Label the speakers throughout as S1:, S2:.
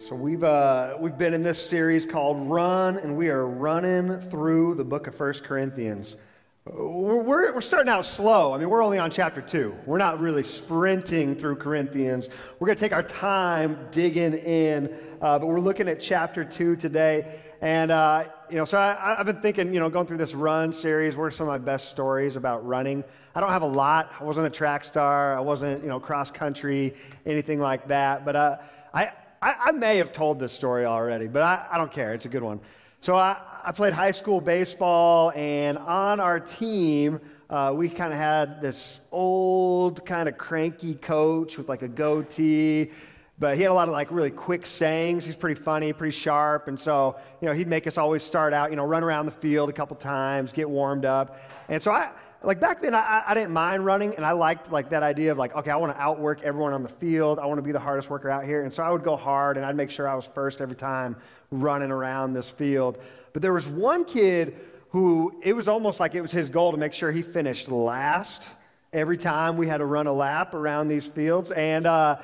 S1: So we've uh, we've been in this series called Run, and we are running through the book of First Corinthians. We're, we're, starting out slow. I mean, we're only on chapter two. We're not really sprinting through Corinthians. We're going to take our time digging in, uh, but we're looking at chapter two today. And uh, you know, so I, have been thinking, you know, going through this run series. What are some of my best stories about running? I don't have a lot. I wasn't a track star. I wasn't, you know, cross country, anything like that. But uh, I I, I, may have told this story already, but I, I don't care. It's a good one. So I, I, played high school baseball, and on our team, uh, we kind of had this old, kind of cranky coach with like a goatee. But he had a lot of like really quick sayings. He's pretty funny, pretty sharp. And so, you know, he'd make us always start out, you know, run around the field a couple times, get warmed up. And so I, like back then I, I didn't mind running and i liked like that idea of like okay i want to outwork everyone on the field. I want to be the hardest worker out here. And so i would go hard and i'd make sure i was first every time running around this field. But there was one kid who it was almost like it was his goal to make sure he finished last every time we had to run a lap around these fields. And uh,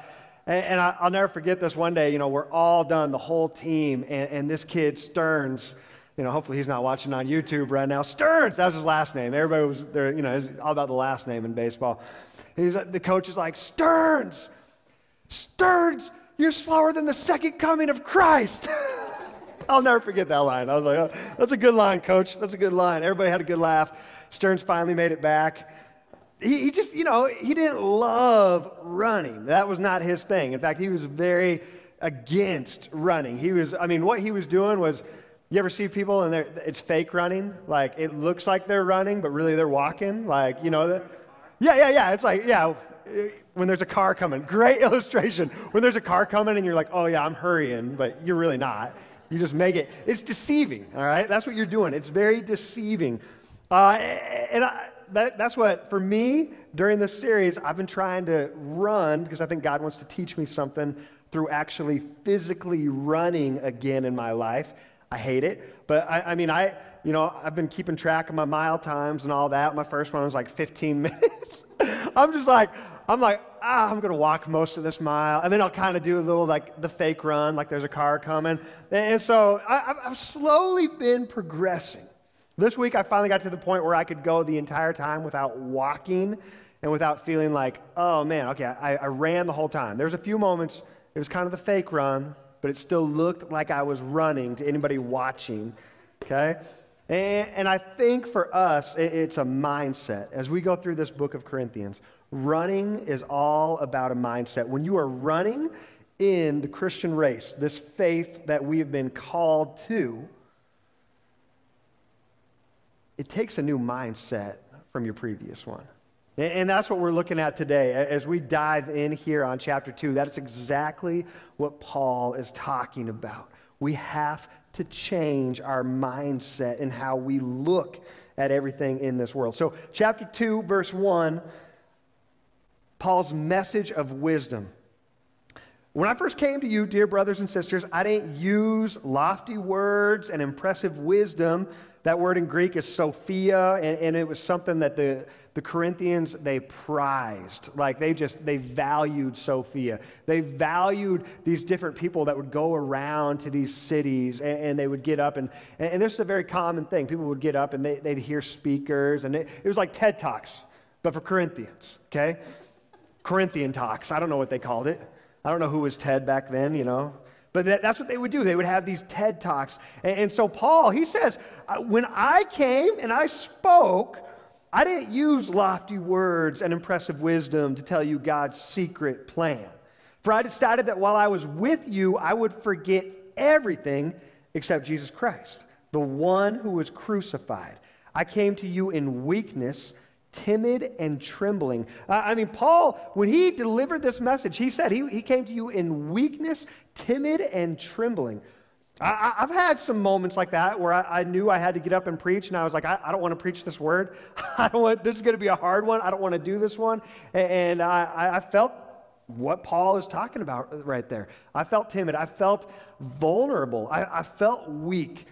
S1: and, I, will never forget this one day you know we're all done the whole team and, and this kid stearns you know, hopefully he's not watching on YouTube right now. Stearns, that's his last name. Everybody was there, you know, it's all about the last name in baseball. He's, uh, the coach is like, Stearns, Stearns, you're slower than the second coming of Christ. I'll never forget that line. I was like, oh, that's a good line, coach. That's a good line. Everybody had a good laugh. Stearns finally made it back. He, he just, you know, he didn't love running. That was not his thing. In fact, he was very against running. He was, I mean, what he was doing was, you ever see people and it's fake running? Like it looks like they're running, but really they're walking. Like, you know, yeah, yeah, yeah. It's like, yeah, when there's a car coming. Great illustration. When there's a car coming and you're like, oh, yeah, I'm hurrying, but you're really not. You just make it. It's deceiving, all right? That's what you're doing. It's very deceiving. Uh, and I, that, that's what, for me, during this series, I've been trying to run because I think God wants to teach me something through actually physically running again in my life. I hate it. But I, I, mean, I, you know, I've been keeping track of my mile times and all that. My first one was like 15 minutes. I'm just like, I'm like, ah, I'm to walk most of this mile. And then I'll kind of do a little like the fake run, like there's a car coming. And so I, I've slowly been progressing. This week, I finally got to the point where I could go the entire time without walking and without feeling like, oh man, okay, I, I ran the whole time. There's a few moments, it was kind of the fake run, but it still looked like I was running to anybody watching, okay? And, and I think for us, it, it's a mindset. As we go through this book of Corinthians, running is all about a mindset. When you are running in the Christian race, this faith that we have been called to, it takes a new mindset from your previous one. And that's what we're looking at today. As we dive in here on chapter 2, that's exactly what Paul is talking about. We have to change our mindset and how we look at everything in this world. So, chapter 2, verse 1, Paul's message of wisdom. When I first came to you, dear brothers and sisters, I didn't use lofty words and impressive wisdom. That word in Greek is Sophia, and, and it was something that the the Corinthians, they prized. Like they just, they valued Sophia. They valued these different people that would go around to these cities and, and they would get up. And, and, this is a very common thing. People would get up and they, would hear speakers. And it, it was like TED Talks, but for Corinthians, okay? Corinthian Talks. I don't know what they called it. I don't know who was Ted back then, you know. But that, that's what they would do. They would have these TED Talks. And, and so Paul, he says, when I came and I spoke, I didn't use lofty words and impressive wisdom to tell you God's secret plan. For I decided that while I was with you, I would forget everything except Jesus Christ, the one who was crucified. I came to you in weakness, timid, and trembling. Uh, I mean, Paul, when he delivered this message, he said he, he came to you in weakness, timid, and trembling. I, have had some moments like that where I, I, knew I had to get up and preach, and I was like, I, I don't want to preach this word. I don't want, this is going to be a hard one. I don't want to do this one. And, and I, I felt what Paul is talking about right there. I felt timid. I felt vulnerable. I, I felt weak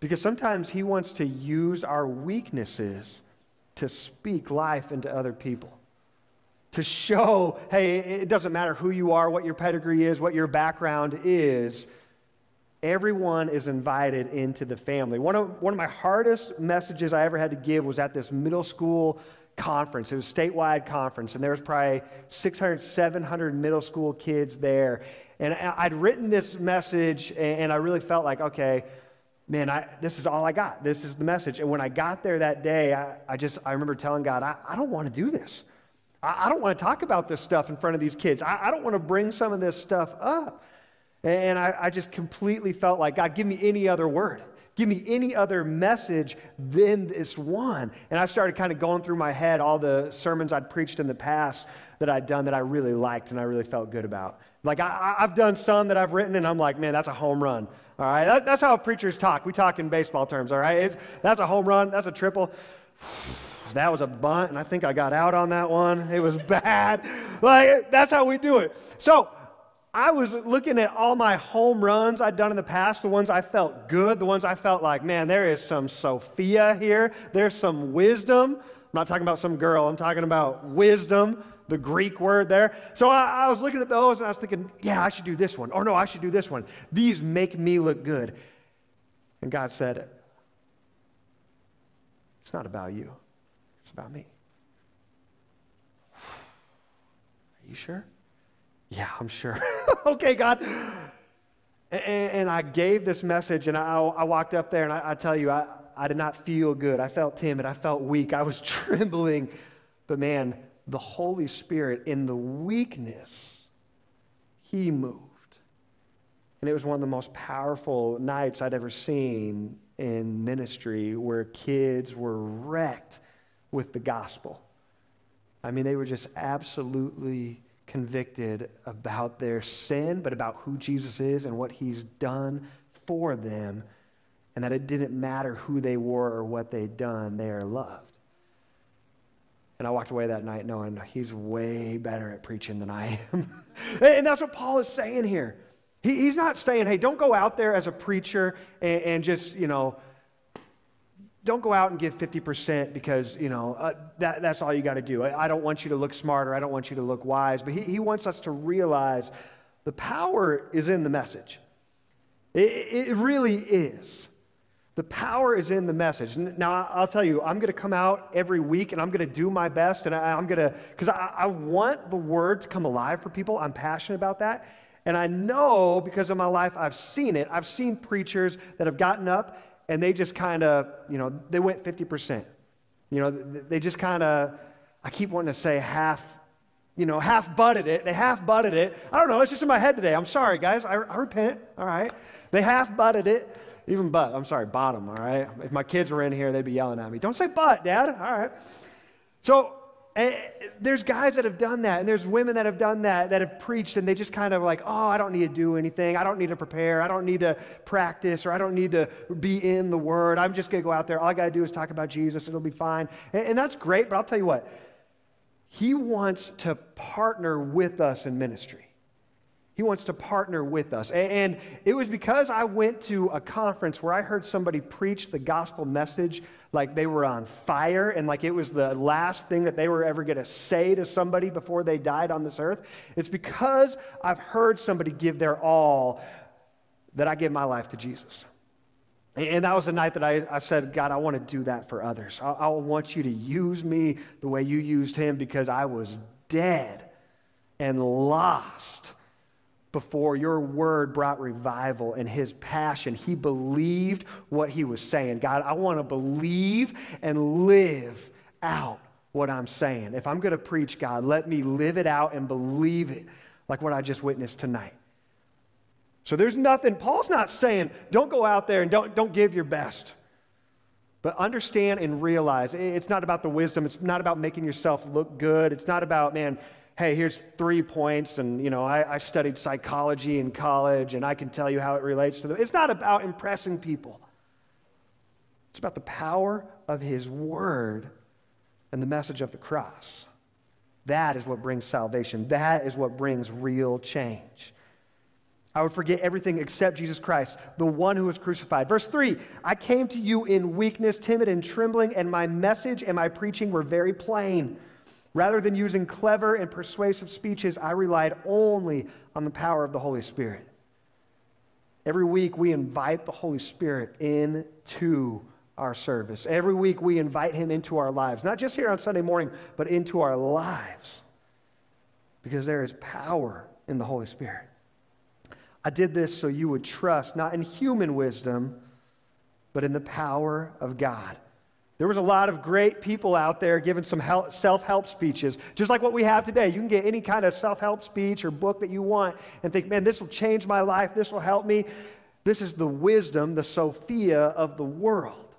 S1: because sometimes he wants to use our weaknesses to speak life into other people. to show hey, it doesn't matter who you are, what your pedigree is, what your background is. Everyone is invited into the family. One of, one of my hardest messages I ever had to give was at this middle school conference. It was a statewide conference, and there was probably 600, 700 middle school kids there. And I'd written this message, and I really felt like, okay, man, I, this is all I got. This is the message. And when I got there that day, I, I just, I remember telling God, I, I don't want to do this. I, I, don't want to talk about this stuff in front of these kids. I, I don't want to bring some of this stuff up. And I, I just completely felt like, God, give me any other word. Give me any other message than this one. And I started kind of going through my head all the sermons I'd preached in the past that I'd done that I really liked and I really felt good about. Like, I, have done some that I've written, and I'm like, man, that's a home run. All right, that, that's how preachers talk. We talk in baseball terms, all right? It's, that's a home run, that's a triple. that was a bunt, and I think I got out on that one. It was bad. Like, that's how we do it. So, I was looking at all my home runs I'd done in the past, the ones I felt good, the ones I felt like, man, there is some Sophia here. There's some wisdom. I'm not talking about some girl, I'm talking about wisdom, the Greek word there. So I, I was looking at those and I was thinking, yeah, I should do this one. Or no, I should do this one. These make me look good. And God said, it's not about you, it's about me. Are you sure? Yeah, I'm sure. okay, God. And, and, I gave this message, and I, I walked up there, and I, I tell you, I, I did not feel good. I felt timid. I felt weak. I was trembling. But man, the Holy Spirit, in the weakness, He moved. And it was one of the most powerful nights I'd ever seen in ministry where kids were wrecked with the gospel. I mean, they were just absolutely convicted about their sin, but about who Jesus is and what he's done for them, and that it didn't matter who they were or what they'd done, they are loved. And I walked away that night knowing he's way better at preaching than I am. and that's what Paul is saying here. He, he's not saying, hey, don't go out there as a preacher and just, you know, don't go out and give 50% because, you know, uh, that, that's all you got to do. I, I, don't want you to look smarter. I don't want you to look wise. But he, he wants us to realize the power is in the message. It, it really is. The power is in the message. Now, I'll tell you, I'm going to come out every week and I'm going to do my best. And I, am going to, because I, I want the word to come alive for people. I'm passionate about that. And I know because of my life, I've seen it. I've seen preachers that have gotten up and they just kind of, you know, they went 50%. You know, they just kind of, I keep wanting to say half, you know, half butted it. They half butted it. I don't know, it's just in my head today. I'm sorry, guys. I, I repent, all right? They half butted it. Even butt, I'm sorry, bottom, all right? If my kids were in here, they'd be yelling at me. Don't say butt, Dad, all right? So and there's guys that have done that, and there's women that have done that, that have preached, and they just kind of like, oh, I don't need to do anything. I don't need to prepare. I don't need to practice, or I don't need to be in the Word. I'm just going to go out there. All I got to do is talk about Jesus. It'll be fine. And, and that's great, but I'll tell you what, He wants to partner with us in ministry. He wants to partner with us. And it was because I went to a conference where I heard somebody preach the gospel message like they were on fire and like it was the last thing that they were ever going to say to somebody before they died on this earth. It's because I've heard somebody give their all that I give my life to Jesus. And that was the night that I, I said, God, I want to do that for others. I, I want you to use me the way you used him because I was dead and lost before your word brought revival and his passion. He believed what he was saying. God, I want to believe and live out what I'm saying. If I'm going to preach, God, let me live it out and believe it like what I just witnessed tonight. So there's nothing, Paul's not saying, don't go out there and don't, don't give your best. But understand and realize it's not about the wisdom. It's not about making yourself look good. It's not about, man, hey, here's three points, and you know, I, I, studied psychology in college, and I can tell you how it relates to them. It's not about impressing people. It's about the power of His Word and the message of the cross. That is what brings salvation. That is what brings real change. I would forget everything except Jesus Christ, the one who was crucified. Verse 3 I came to you in weakness, timid and trembling, and my message and my preaching were very plain Rather than using clever and persuasive speeches, I relied only on the power of the Holy Spirit. Every week, we invite the Holy Spirit into our service. Every week, we invite him into our lives, not just here on Sunday morning, but into our lives, because there is power in the Holy Spirit. I did this so you would trust not in human wisdom, but in the power of God. There was a lot of great people out there giving some self help speeches, just like what we have today. You can get any kind of self help speech or book that you want and think, man, this will change my life, this will help me. This is the wisdom, the Sophia of the world.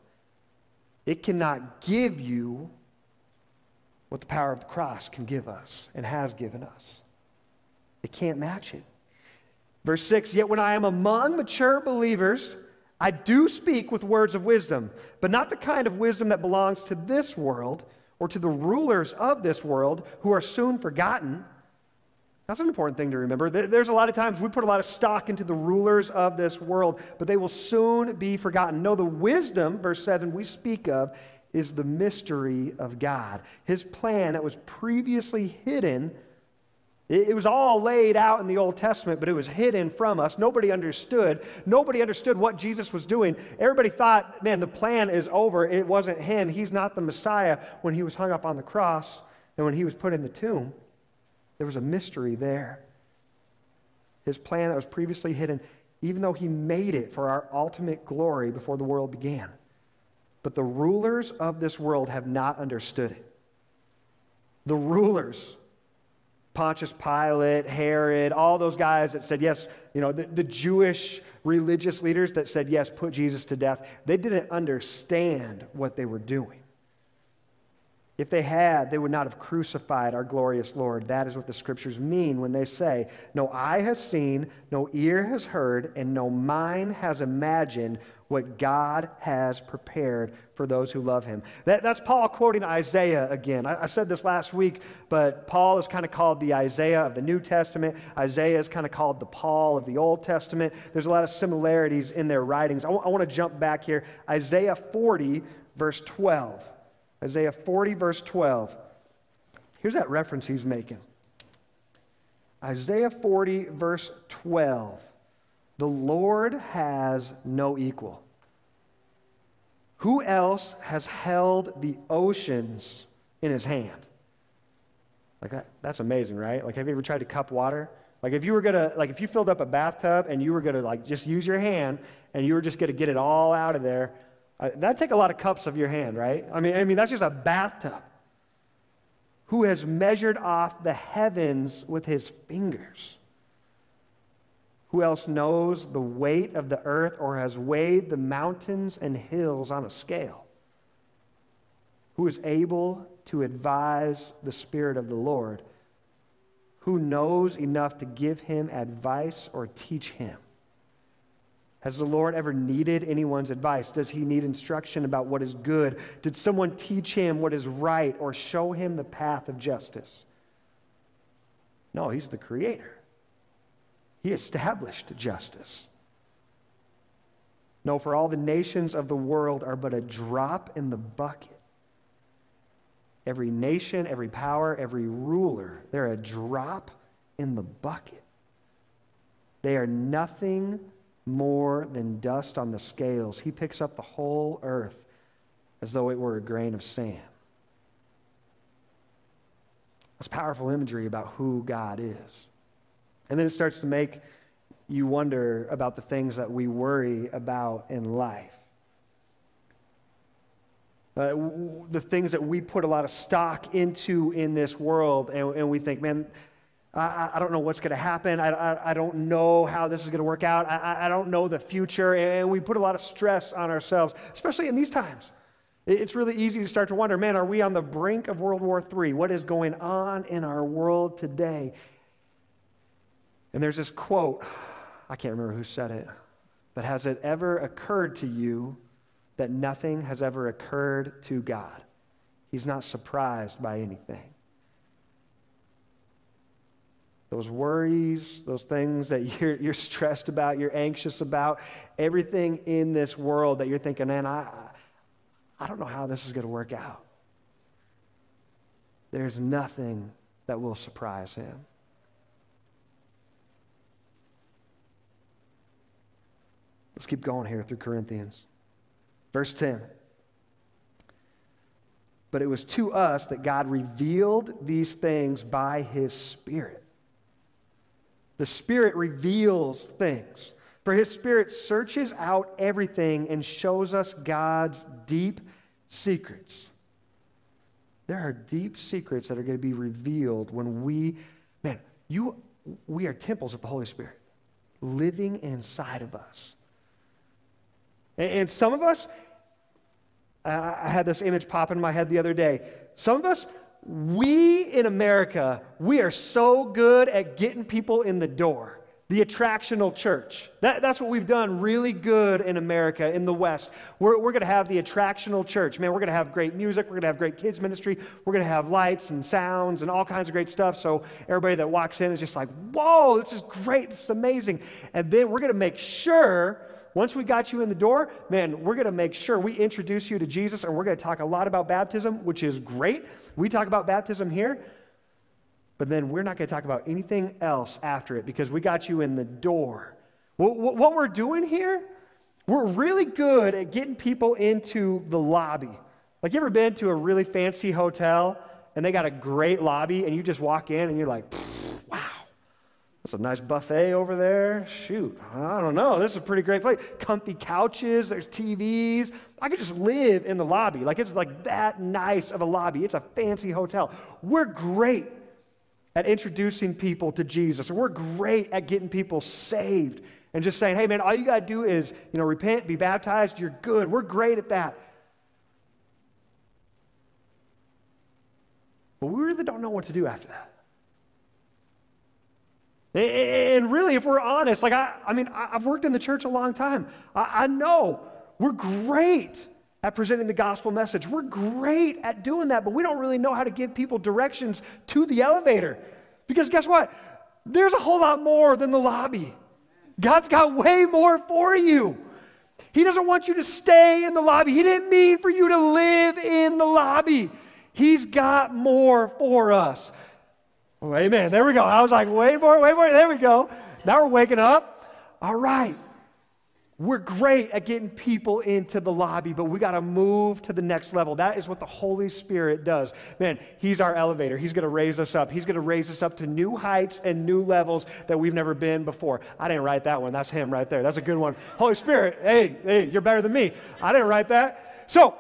S1: It cannot give you what the power of the cross can give us and has given us. It can't match it. Verse 6 Yet when I am among mature believers, I do speak with words of wisdom, but not the kind of wisdom that belongs to this world or to the rulers of this world who are soon forgotten. That's an important thing to remember. There's a lot of times we put a lot of stock into the rulers of this world, but they will soon be forgotten. No, the wisdom, verse 7, we speak of is the mystery of God. His plan that was previously hidden it, was all laid out in the Old Testament, but it was hidden from us. Nobody understood. Nobody understood what Jesus was doing. Everybody thought, man, the plan is over. It wasn't him. He's not the Messiah when he was hung up on the cross and when he was put in the tomb. There was a mystery there. His plan that was previously hidden, even though he made it for our ultimate glory before the world began. But the rulers of this world have not understood it. The rulers Pontius Pilate, Herod, all those guys that said, yes, you know, the, the, Jewish religious leaders that said, yes, put Jesus to death, they didn't understand what they were doing. If they had, they would not have crucified our glorious Lord. That is what the scriptures mean when they say, No eye has seen, no ear has heard, and no mind has imagined what God has prepared for those who love him. That, that's Paul quoting Isaiah again. I, I said this last week, but Paul is kind of called the Isaiah of the New Testament. Isaiah is kind of called the Paul of the Old Testament. There's a lot of similarities in their writings. I, w- I want to jump back here. Isaiah 40, verse 12. Isaiah 40, verse 12. Here's that reference he's making Isaiah 40, verse 12. The Lord has no equal. Who else has held the oceans in his hand? Like that, that's amazing, right? Like, have you ever tried to cup water? Like, if you were gonna, like, if you filled up a bathtub and you were gonna, like, just use your hand and you were just gonna get it all out of there, uh, that'd take a lot of cups of your hand, right? I mean, I mean, that's just a bathtub. Who has measured off the heavens with his fingers? Who else knows the weight of the earth or has weighed the mountains and hills on a scale? Who is able to advise the Spirit of the Lord? Who knows enough to give him advice or teach him? Has the Lord ever needed anyone's advice? Does he need instruction about what is good? Did someone teach him what is right or show him the path of justice? No, he's the creator. He established justice. No, for all the nations of the world are but a drop in the bucket. Every nation, every power, every ruler, they're a drop in the bucket. They are nothing more than dust on the scales. He picks up the whole earth as though it were a grain of sand. That's powerful imagery about who God is. And then it starts to make you wonder about the things that we worry about in life. Uh, the things that we put a lot of stock into in this world, and, and we think, man, I, I don't know what's going to happen. I, I, I, don't know how this is going to work out. I, I don't know the future. And we put a lot of stress on ourselves, especially in these times. It's really easy to start to wonder man, are we on the brink of World War III? What is going on in our world today? And there's this quote, I can't remember who said it, but has it ever occurred to you that nothing has ever occurred to God? He's not surprised by anything those worries, those things that you're, you're stressed about, you're anxious about, everything in this world that you're thinking, man, I, I don't know how this is going to work out. there's nothing that will surprise him. Let's keep going here through Corinthians. Verse 10. But it was to us that God revealed these things by his Spirit. The Spirit reveals things. For his Spirit searches out everything and shows us God's deep secrets. There are deep secrets that are going to be revealed when we, man, you, we are temples of the Holy Spirit living inside of us. And, and some of us, I had this image pop in my head the other day. Some of us, we in America, we are so good at getting people in the door. The attractional church. That, that's what we've done really good in America, in the West. We're, we're going to have the attractional church. Man, we're going to have great music. We're going to have great kids' ministry. We're going to have lights and sounds and all kinds of great stuff. So everybody that walks in is just like, whoa, this is great. This is amazing. And then we're going to make sure once we got you in the door, man, we're going to make sure we introduce you to Jesus and we're going to talk a lot about baptism, which is great. We talk about baptism here, but then we're not going to talk about anything else after it because we got you in the door. What we're doing here, we're really good at getting people into the lobby. Like, you ever been to a really fancy hotel and they got a great lobby and you just walk in and you're like, there's a nice buffet over there. Shoot, I don't know. This is a pretty great place. Comfy couches, there's TVs. I could just live in the lobby. Like it's like that nice of a lobby. It's a fancy hotel. We're great at introducing people to Jesus. We're great at getting people saved and just saying, hey man, all you got to do is, you know, repent, be baptized, you're good. We're great at that. But we really don't know what to do after that. And really, if we're honest, like I, I mean, I've worked in the church a long time. I, I know we're great at presenting the gospel message. We're great at doing that, but we don't really know how to give people directions to the elevator. Because guess what? There's a whole lot more than the lobby. God's got way more for you. He doesn't want you to stay in the lobby. He didn't mean for you to live in the lobby. He's got more for us. Oh, amen. There we go. I was like, wait more, wait more. There we go. Now we're waking up. All right. We're great at getting people into the lobby, but we got to move to the next level. That is what the Holy Spirit does. Man, He's our elevator. He's going to raise us up. He's going to raise us up to new heights and new levels that we've never been before. I didn't write that one. That's Him right there. That's a good one. Holy Spirit, hey, hey, you're better than me. I didn't write that. So,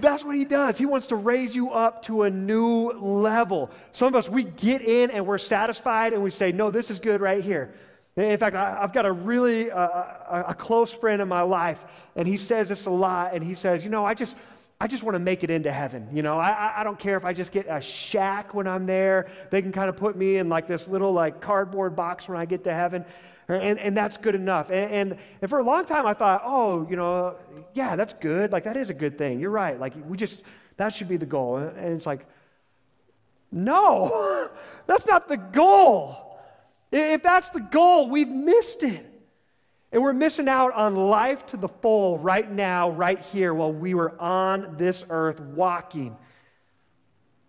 S1: that's what he does. He wants to raise you up to a new level. Some of us, we get in and we're satisfied and we say, no, this is good right here. In fact, I, have got a really uh, a, a close friend in my life, and he says this a lot. And he says, you know, I just, I just want to make it into heaven. You know, I, I don't care if I just get a shack when I'm there. They can kind of put me in like this little like cardboard box when I get to heaven. And, and that's good enough. And, and, and for a long time, I thought, oh, you know, yeah, that's good. Like, that is a good thing. You're right. Like, we just, that should be the goal. And it's like, no, that's not the goal. If that's the goal, we've missed it. And we're missing out on life to the full right now, right here, while we were on this earth walking.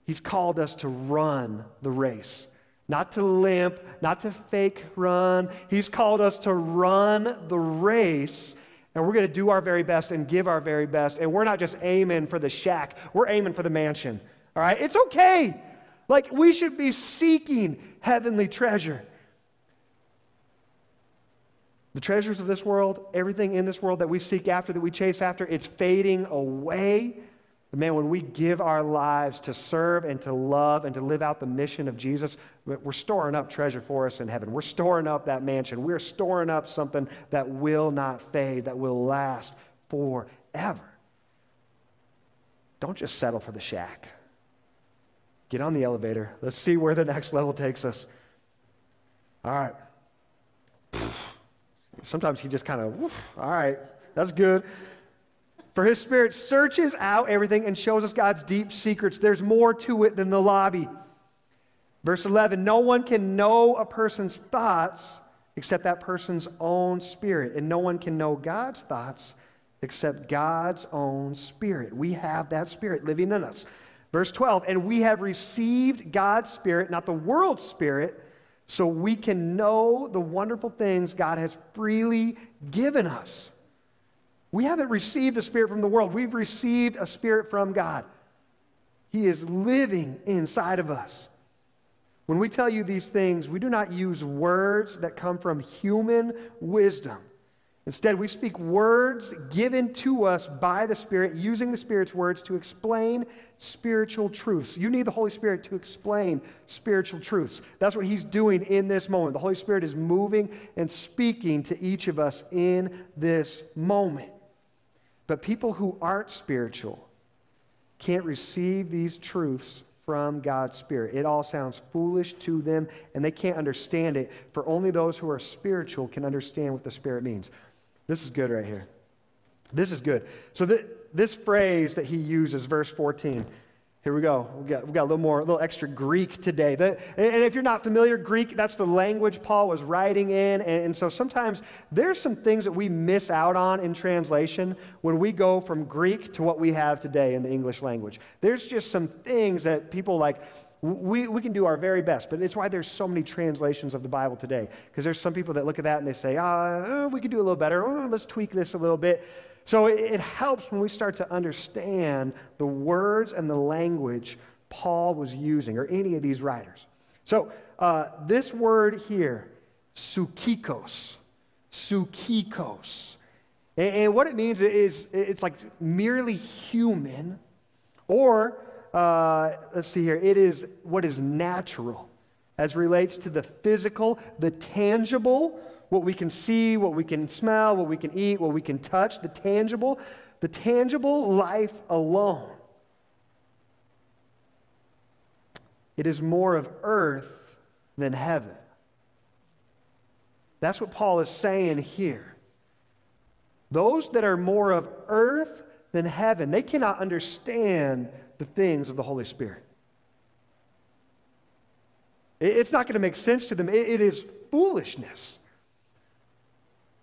S1: He's called us to run the race not to limp, not to fake run. He's called us to run the race, and we're going to do our very best and give our very best. And we're not just aiming for the shack, we're aiming for the mansion. All right? It's okay. Like, we should be seeking heavenly treasure. The treasures of this world, everything in this world that we seek after, that we chase after, it's fading away. But man, when we give our lives to serve and to love and to live out the mission of Jesus, we're storing up treasure for us in heaven. We're storing up that mansion. We're storing up something that will not fade, that will last forever. Don't just settle for the shack. Get on the elevator. Let's see where the next level takes us. All right. Sometimes he just kind of, all right, that's good. For his spirit searches out everything and shows us God's deep secrets. There's more to it than the lobby. Verse 11 No one can know a person's thoughts except that person's own spirit, and no one can know God's thoughts except God's own spirit. We have that spirit living in us. Verse 12, and we have received God's Spirit, not the world's Spirit, so we can know the wonderful things God has freely given us. We haven't received a spirit from the world, we've received a spirit from God. He is living inside of us. When we tell you these things, we do not use words that come from human wisdom. Instead, we speak words given to us by the Spirit, using the Spirit's words to explain spiritual truths. You need the Holy Spirit to explain spiritual truths. That's what He's doing in this moment. The Holy Spirit is moving and speaking to each of us in this moment. But people who aren't spiritual can't receive these truths from God's Spirit. It all sounds foolish to them, and they can't understand it, for only those who are spiritual can understand what the Spirit means. This is good right here. This is good. So, th- this phrase that he uses, verse 14, here we go. We've got, we got a little more, a little extra Greek today. The, and if you're not familiar, Greek, that's the language Paul was writing in. And, and, so sometimes there's some things that we miss out on in translation when we go from Greek to what we have today in the English language. There's just some things that people like, we, we can do our very best, but it's why there's so many translations of the Bible today. Because there's some people that look at that and they say, ah, we could do a little better. Oh, let's tweak this a little bit. So it, helps when we start to understand the words and the language Paul was using, or any of these writers. So uh, this word here, sukikos, sukikos. And, and what it means is it's like merely human, or uh, let's see here, it is what is natural as relates to the physical, the tangible, what we can see, what we can smell, what we can eat, what we can touch, the tangible, the tangible life alone. It is more of earth than heaven. That's what Paul is saying here. Those that are more of earth than heaven, they cannot understand the things of the Holy Spirit. It's not going to make sense to them. It is foolishness.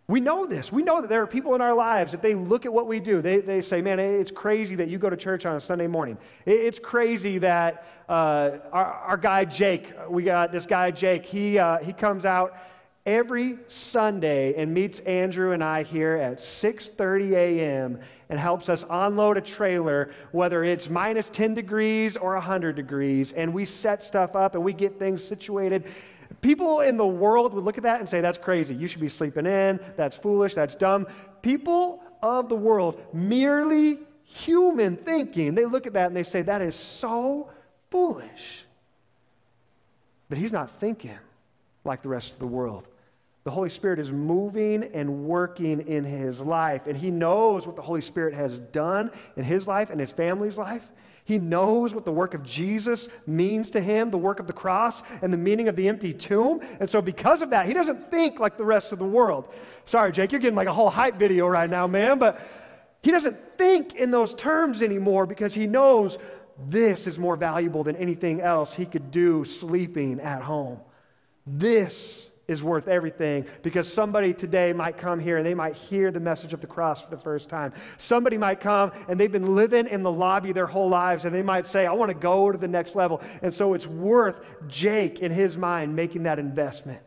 S1: We know this. We know that there are people in our lives that they look at what we do. They, they say, man, it's crazy that you go to church on a Sunday morning. It's crazy that uh, our, our guy Jake, we got this guy Jake, he, uh, he comes out every Sunday and meets Andrew and I here at 6:30 a.m. and helps us unload a trailer whether it's minus 10 degrees or 100 degrees and we set stuff up and we get things situated. People in the world would look at that and say that's crazy. You should be sleeping in. That's foolish. That's dumb. People of the world merely human thinking, they look at that and they say that is so foolish. But he's not thinking like the rest of the world. The Holy Spirit is moving and working in his life, and he knows what the Holy Spirit has done in his life and his family's life. He knows what the work of Jesus means to him, the work of the cross, and the meaning of the empty tomb. And so, because of that, he doesn't think like the rest of the world. Sorry, Jake, you're getting like a whole hype video right now, man, but he doesn't think in those terms anymore because he knows this is more valuable than anything else he could do sleeping at home. This is worth everything because somebody today might come here and they might hear the message of the cross for the first time. Somebody might come and they've been living in the lobby their whole lives and they might say, I want to go to the next level. And so it's worth Jake, in his mind, making that investment.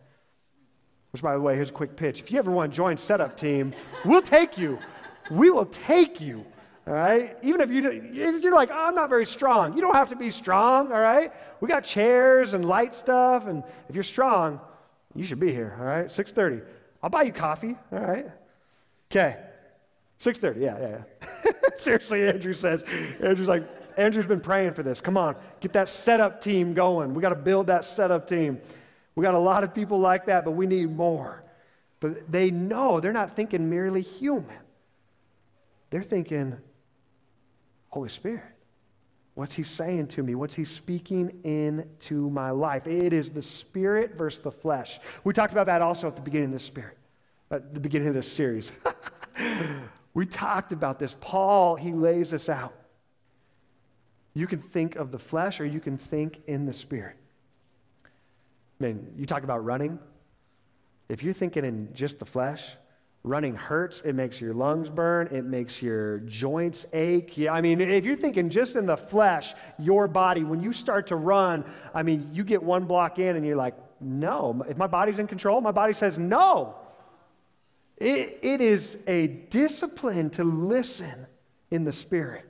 S1: Which, by the way, here's a quick pitch. If you ever want to join Setup Team, we'll take you. We will take you. All right? Even if, you, if you're like, oh, I'm not very strong, you don't have to be strong, all right? We got chairs and light stuff, and if you're strong, you should be here, all right? 6.30. I'll buy you coffee, all right? Okay. 6.30, yeah, yeah, yeah. Seriously, Andrew says. Andrew's like, Andrew's been praying for this. Come on, get that setup team going. We got to build that setup team. We got a lot of people like that, but we need more. But they know they're not thinking merely human. They're thinking Holy Spirit. What's he saying to me? What's he speaking into my life? It is the spirit versus the flesh. We talked about that also at the beginning of this spirit, at the beginning of this series. we talked about this. Paul, he lays this out. You can think of the flesh or you can think in the spirit. I mean, you talk about running. If you're thinking in just the flesh, running hurts. It makes your lungs burn. It makes your joints ache. Yeah, I mean, if you're thinking just in the flesh, your body, when you start to run, I mean, you get one block in and you're like, no. If my body's in control, my body says no. It, it is a discipline to listen in the spirit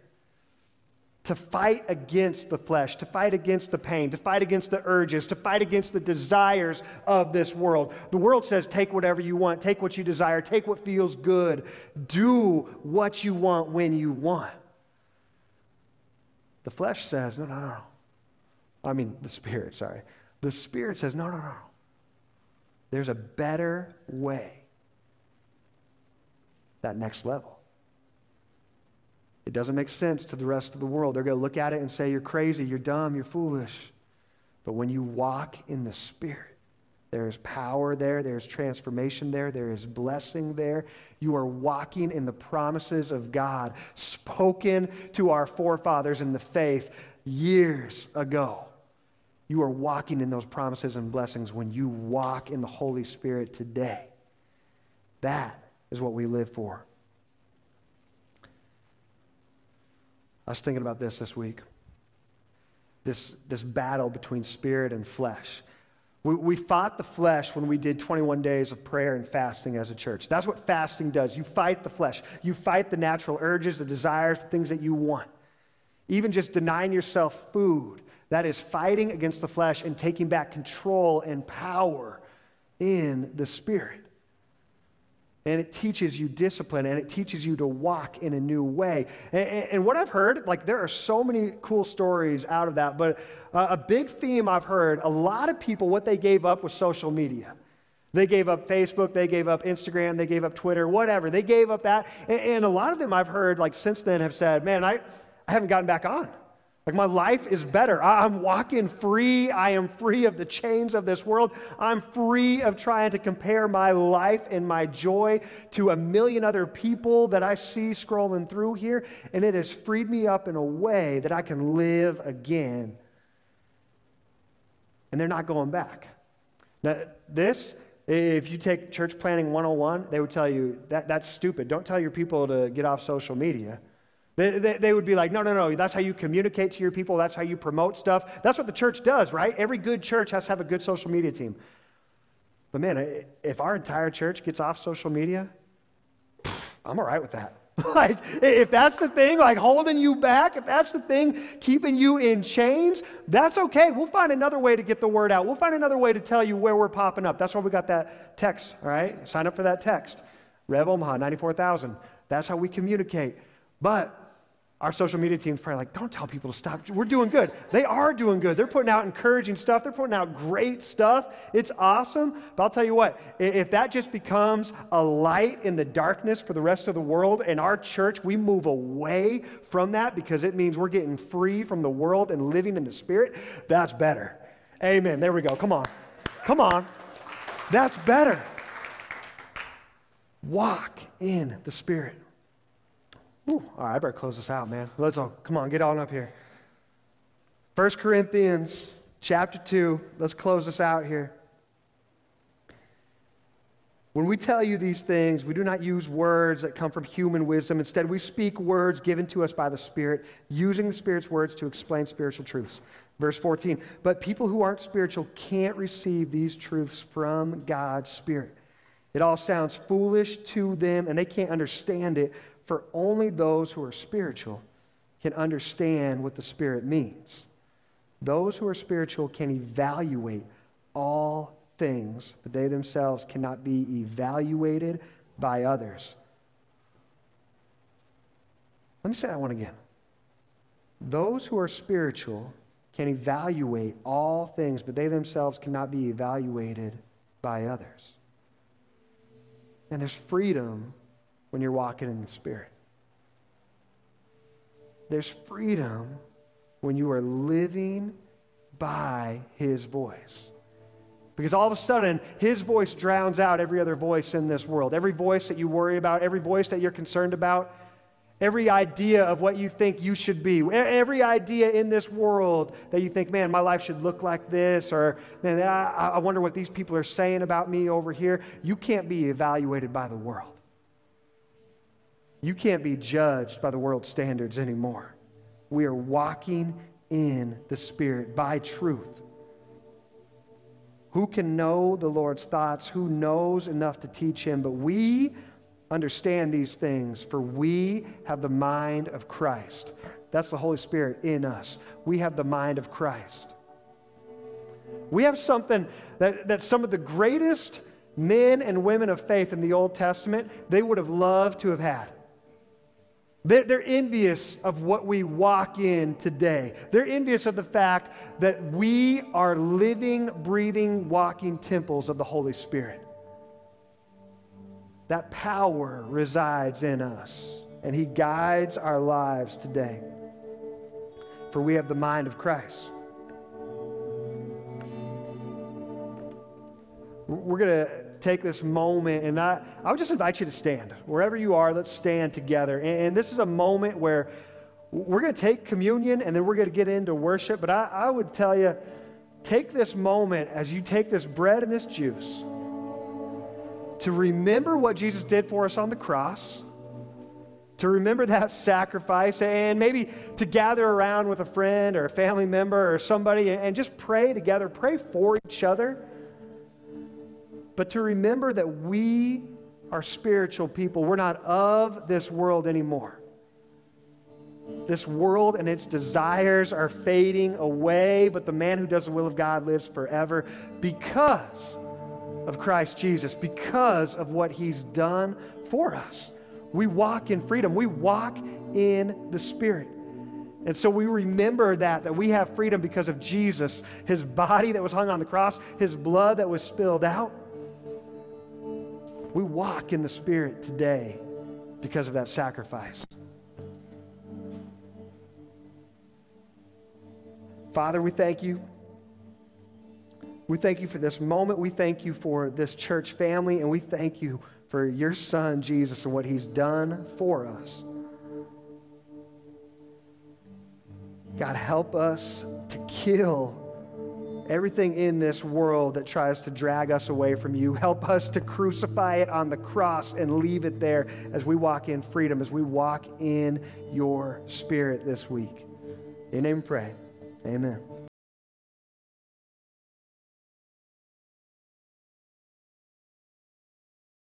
S1: to fight against the flesh, to fight against the pain, to fight against the urges, to fight against the desires of this world. The world says, take whatever you want, take what you desire, take what feels good, do what you want when you want. The flesh says, no, no, no. I mean, the spirit, sorry. The spirit says, no, no, no. There's a better way. That next level. It doesn't make sense to the rest of the world. They're going to look at it and say, You're crazy, you're dumb, you're foolish. But when you walk in the Spirit, there is power there, there's transformation there, there is blessing there. You are walking in the promises of God spoken to our forefathers in the faith years ago. You are walking in those promises and blessings when you walk in the Holy Spirit today. That is what we live for. I was thinking about this this week. This, this battle between spirit and flesh. We, we fought the flesh when we did 21 days of prayer and fasting as a church. That's what fasting does. You fight the flesh, you fight the natural urges, the desires, the things that you want. Even just denying yourself food, that is fighting against the flesh and taking back control and power in the spirit and it teaches you discipline and it teaches you to walk in a new way. And, and, what I've heard, like there are so many cool stories out of that, but uh, a big theme I've heard a lot of people, what they gave up was social media. They gave up Facebook, they gave up Instagram, they gave up Twitter, whatever. They gave up that. And, and a lot of them I've heard, like since then, have said, man, I, I haven't gotten back on. Like my life is better. I'm walking free. I am free of the chains of this world. I'm free of trying to compare my life and my joy to a million other people that I see scrolling through here. And it has freed me up in a way that I can live again. And they're not going back. Now, this, if you take church planning 101, they would tell you that that's stupid. Don't tell your people to get off social media. They, they, they, would be like, no, no, no, that's how you communicate to your people. That's how you promote stuff. That's what the church does, right? Every good church has to have a good social media team. But man, if our entire church gets off social media, I'm all right with that. like, if that's the thing, like holding you back, if that's the thing keeping you in chains, that's okay. We'll find another way to get the word out. We'll find another way to tell you where we're popping up. That's why we got that text, all right? Sign up for that text. Rev Omaha, 94,000. That's how we communicate. But our social media team's probably like, don't tell people to stop. We're doing good. They are doing good. They're putting out encouraging stuff. They're putting out great stuff. It's awesome. But I'll tell you what, if that just becomes a light in the darkness for the rest of the world and our church, we move away from that because it means we're getting free from the world and living in the Spirit, that's better. Amen. There we go. Come on. Come on. That's better. Walk in the Spirit. Ooh, all right, I better close this out, man. Let's all, come on, get on up here. 1 Corinthians chapter 2. Let's close this out here. When we tell you these things, we do not use words that come from human wisdom. Instead, we speak words given to us by the Spirit, using the Spirit's words to explain spiritual truths. Verse 14. But people who aren't spiritual can't receive these truths from God's Spirit. It all sounds foolish to them, and they can't understand it for only those who are spiritual can understand what the Spirit means. Those who are spiritual can evaluate all things, but they themselves cannot be evaluated by others. Let me say that one again. Those who are spiritual can evaluate all things, but they themselves cannot be evaluated by others. And there's freedom when you're walking in the Spirit. There's freedom when you are living by His voice. Because all of a sudden, His voice drowns out every other voice in this world. Every voice that you worry about, every voice that you're concerned about, every idea of what you think you should be, every idea in this world that you think, man, my life should look like this, or man, I, I wonder what these people are saying about me over here. You can't be evaluated by the world. You can't be judged by the world's standards anymore. We are walking in the Spirit by truth. Who can know the Lord's thoughts? Who knows enough to teach him? But we understand these things, for we have the mind of Christ. That's the Holy Spirit in us. We have the mind of Christ. We have something that, that some of the greatest men and women of faith in the Old Testament, they would have loved to have had. They're, envious of what we walk in today. They're envious of the fact that we are living, breathing, walking temples of the Holy Spirit. That power resides in us, and He guides our lives today. For we have the mind of Christ. We're going to take this moment, and I, I would just invite you to stand. Wherever you are, let's stand together. And, and this is a moment where we're going to take communion and then we're going to get into worship. But I, I would tell you, take this moment as you take this bread and this juice to remember what Jesus did for us on the cross, to remember that sacrifice, and maybe to gather around with a friend or a family member or somebody and just pray together, pray for each other but to remember that we are spiritual people. We're not of this world anymore. This world and its desires are fading away, but the man who does the will of God lives forever because of Christ Jesus, because of what he's done for us. We walk in freedom, we walk in the Spirit. And so we remember that, that we have freedom because of Jesus, his body that was hung on the cross, his blood that was spilled out. We walk in the Spirit today because of that sacrifice. Father, we thank you. We thank you for this moment. We thank you for this church family, and we thank you for your son, Jesus, and what he's done for us. God, help us to kill everything in this world that tries to drag us away from you. Help us to crucify it on the cross and leave it there as we walk in freedom, as we walk in your spirit this week. In name pray. Amen.